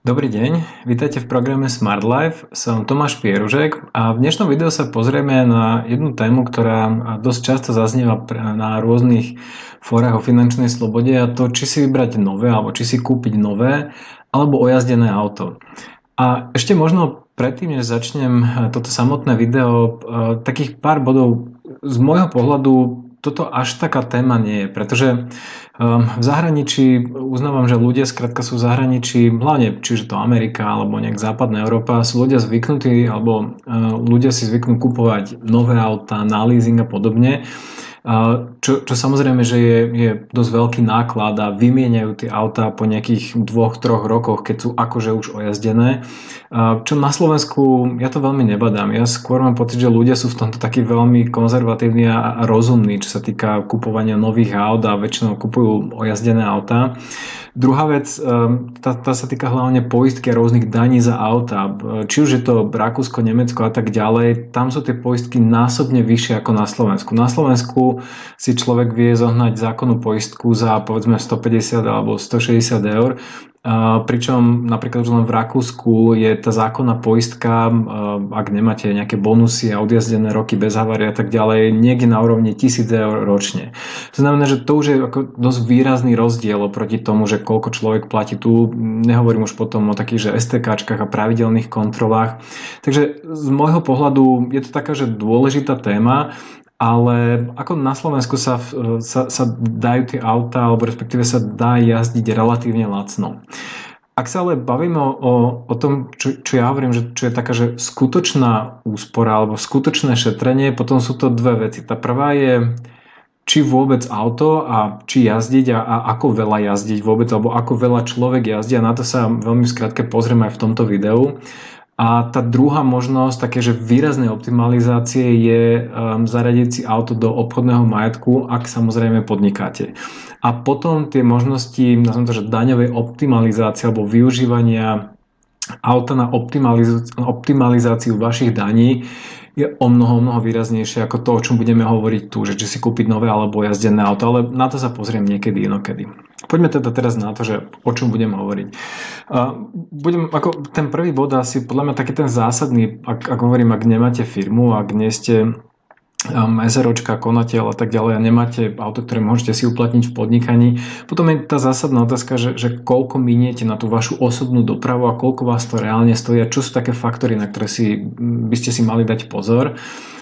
Dobrý deň, vítajte v programe Smart Life. Som Tomáš Pieružek a v dnešnom videu sa pozrieme na jednu tému, ktorá dosť často zaznieva na rôznych fórach o finančnej slobode a to, či si vybrať nové alebo či si kúpiť nové alebo ojazdené auto. A ešte možno predtým, než začnem toto samotné video, takých pár bodov z môjho pohľadu toto až taká téma nie je, pretože um, v zahraničí uznávam, že ľudia skrátka sú v zahraničí, hlavne čiže to Amerika alebo nejak západná Európa, sú ľudia zvyknutí alebo uh, ľudia si zvyknú kupovať nové auta na leasing a podobne čo, čo samozrejme, že je, je dosť veľký náklad a vymieňajú tie autá po nejakých dvoch, troch rokoch, keď sú akože už ojazdené. Čo na Slovensku, ja to veľmi nebadám. Ja skôr mám pocit, že ľudia sú v tomto takí veľmi konzervatívni a rozumní, čo sa týka kupovania nových aut a väčšinou kupujú ojazdené autá. Druhá vec, ehm, tá, tá sa týka hlavne poistky a rôznych daní za auta. Či už je to Rakúsko, Nemecko a tak ďalej, tam sú tie poistky násobne vyššie ako na Slovensku. Na Slovensku si človek vie zohnať zákonnú poistku za povedzme 150 alebo 160 eur Pričom napríklad už len v Rakúsku je tá zákonná poistka, ak nemáte nejaké bonusy a odjazdené roky bez havária a tak ďalej, niekde na úrovni 1000 eur ročne. To znamená, že to už je ako dosť výrazný rozdiel oproti tomu, že koľko človek platí tu. Nehovorím už potom o takých, že STKčkách a pravidelných kontrolách. Takže z môjho pohľadu je to taká, že dôležitá téma ale ako na Slovensku sa, sa, sa dajú tie auta, alebo respektíve sa dá jazdiť relatívne lacno. Ak sa ale bavíme o, o tom, čo, čo ja hovorím, že čo je taká, že skutočná úspora alebo skutočné šetrenie, potom sú to dve veci. Tá prvá je, či vôbec auto a či jazdiť a, a ako veľa jazdiť vôbec, alebo ako veľa človek jazdí a na to sa veľmi skrátke pozrieme aj v tomto videu. A tá druhá možnosť, také, že výraznej optimalizácie je um, zaradiť si auto do obchodného majetku, ak samozrejme podnikáte. A potom tie možnosti, nazvem to, že daňovej optimalizácie alebo využívania auta na optimalizáciu vašich daní je o mnoho, mnoho výraznejšie ako to, o čom budeme hovoriť tu, že či si kúpiť nové alebo jazdené auto, ale na to sa pozriem niekedy inokedy. Poďme teda teraz na to, že o čom budem hovoriť. Budem, ako ten prvý bod asi podľa mňa taký ten zásadný, ak, ak hovorím, ak nemáte firmu, ak nie ste SROčka, konateľ a tak ďalej a nemáte auto, ktoré môžete si uplatniť v podnikaní. Potom je tá zásadná otázka, že, že koľko miniete na tú vašu osobnú dopravu a koľko vás to reálne stojí a čo sú také faktory, na ktoré si, by ste si mali dať pozor.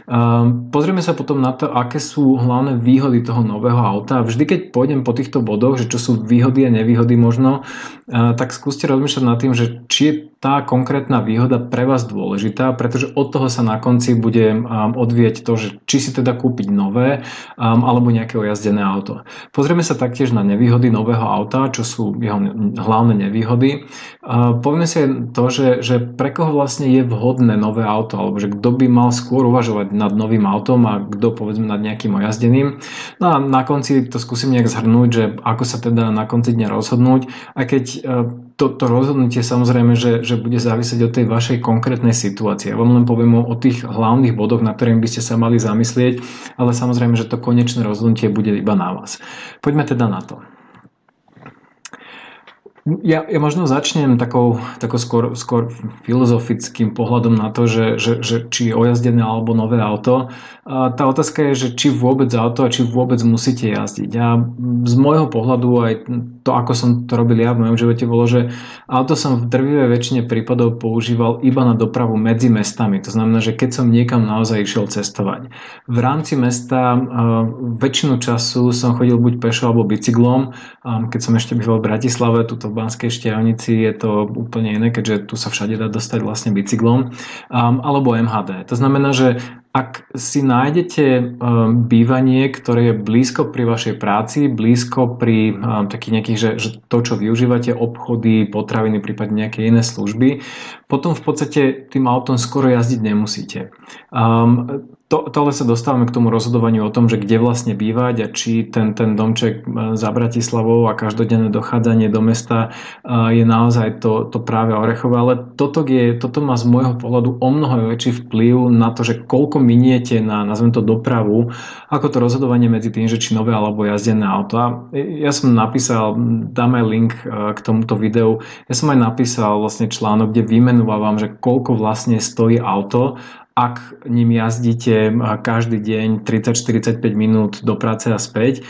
Ehm, pozrieme sa potom na to, aké sú hlavné výhody toho nového auta. Vždy, keď pôjdem po týchto bodoch, že čo sú výhody a nevýhody možno, eh, tak skúste rozmýšľať nad tým, že či je tá konkrétna výhoda pre vás dôležitá, pretože od toho sa na konci bude odvieť to, že či si teda kúpiť nové um, alebo nejaké ojazdené auto. Pozrieme sa taktiež na nevýhody nového auta, čo sú jeho hlavné nevýhody. Povieme si to, že, že pre koho vlastne je vhodné nové auto, alebo že kto by mal skôr uvažovať nad novým autom a kto povedzme nad nejakým ojazdeným. No a na konci to skúsim nejak zhrnúť, že ako sa teda na konci dňa rozhodnúť, aj keď uh, to, to rozhodnutie samozrejme, že, že bude závisieť od tej vašej konkrétnej situácie. Ja vám len poviem o tých hlavných bodoch, na ktorých by ste sa mali zamyslieť, ale samozrejme, že to konečné rozhodnutie bude iba na vás. Poďme teda na to. Ja, ja možno začnem takou, takou skôr, skôr filozofickým pohľadom na to, že, že, že či je ojazdené alebo nové auto. A tá otázka je, že či vôbec auto a či vôbec musíte jazdiť. A z môjho pohľadu aj to, ako som to robil ja v mojom živote, bolo, že auto som v drvivej väčšine prípadov používal iba na dopravu medzi mestami. To znamená, že keď som niekam naozaj išiel cestovať. V rámci mesta väčšinu času som chodil buď pešo alebo bicyklom. Keď som ešte býval v Bratislave, tuto Banskej Štiavnici je to úplne iné, keďže tu sa všade dá dostať vlastne bicyklom. Alebo MHD. To znamená, že ak si nájdete um, bývanie, ktoré je blízko pri vašej práci, blízko pri um, takých nejakých, že, že to, čo využívate, obchody, potraviny, prípadne nejaké iné služby, potom v podstate tým autom skoro jazdiť nemusíte. Um, to, to ale sa dostávame k tomu rozhodovaniu o tom, že kde vlastne bývať a či ten, ten domček e, za Bratislavou a každodenné dochádzanie do mesta e, je naozaj to, to práve orechové. Ale toto, je, toto má z môjho pohľadu o mnoho väčší vplyv na to, že koľko miniete na, nazvem to, dopravu, ako to rozhodovanie medzi tým, že či nové alebo jazdené auto. A ja som napísal, dáme link e, k tomuto videu, ja som aj napísal vlastne článok, kde vymenúvam, že koľko vlastne stojí auto ak ním jazdíte každý deň 30-45 minút do práce a späť.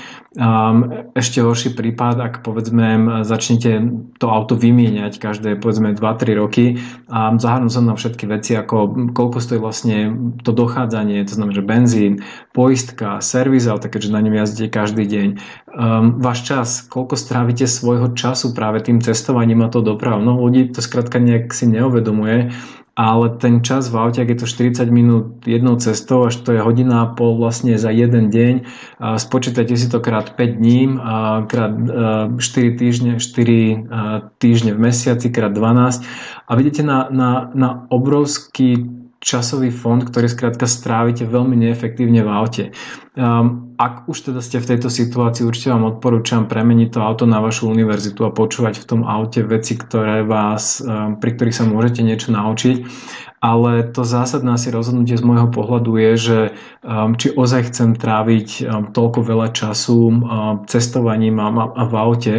Ešte horší prípad, ak povedzme začnete to auto vymieňať každé povedzme 2-3 roky a zahrnú sa na všetky veci, ako koľko stojí vlastne to dochádzanie, to znamená, že benzín, poistka, servis ale keďže na ňom jazdíte každý deň. Váš čas, koľko strávite svojho času práve tým cestovaním a to dopravou. No ľudí to skrátka nejak si neuvedomuje ale ten čas v aute, ak je to 40 minút jednou cestou, až to je hodina a pol vlastne za jeden deň, spočítajte si to krát 5 dní, krát 4 týždne, 4 týždne v mesiaci, krát 12 a vidíte na, na, na obrovský časový fond, ktorý skrátka strávite veľmi neefektívne v aute. Um, ak už teda ste v tejto situácii, určite vám odporúčam premeniť to auto na vašu univerzitu a počúvať v tom aute veci, ktoré vás, um, pri ktorých sa môžete niečo naučiť ale to zásadné asi rozhodnutie z môjho pohľadu je, že um, či ozaj chcem tráviť um, toľko veľa času um, cestovaním a, a v aute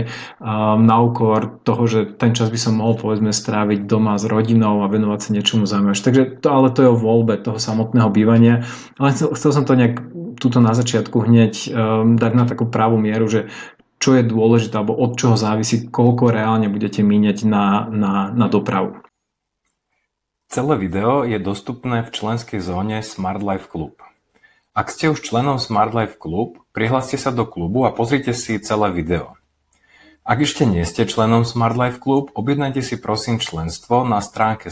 na úkor toho, že ten čas by som mohol povedzme stráviť doma s rodinou a venovať sa niečomu zaujímavému. Takže to, ale to je o voľbe toho samotného bývania. Ale chcel, chcel som to nejak túto na začiatku hneď dať na takú pravú mieru, že čo je dôležité, alebo od čoho závisí, koľko reálne budete míňať na, na, na dopravu. Celé video je dostupné v členskej zóne Smart Life Club. Ak ste už členom Smart Life Club, prihláste sa do klubu a pozrite si celé video. Ak ešte nie ste členom Smart Life Club, objednajte si prosím členstvo na stránke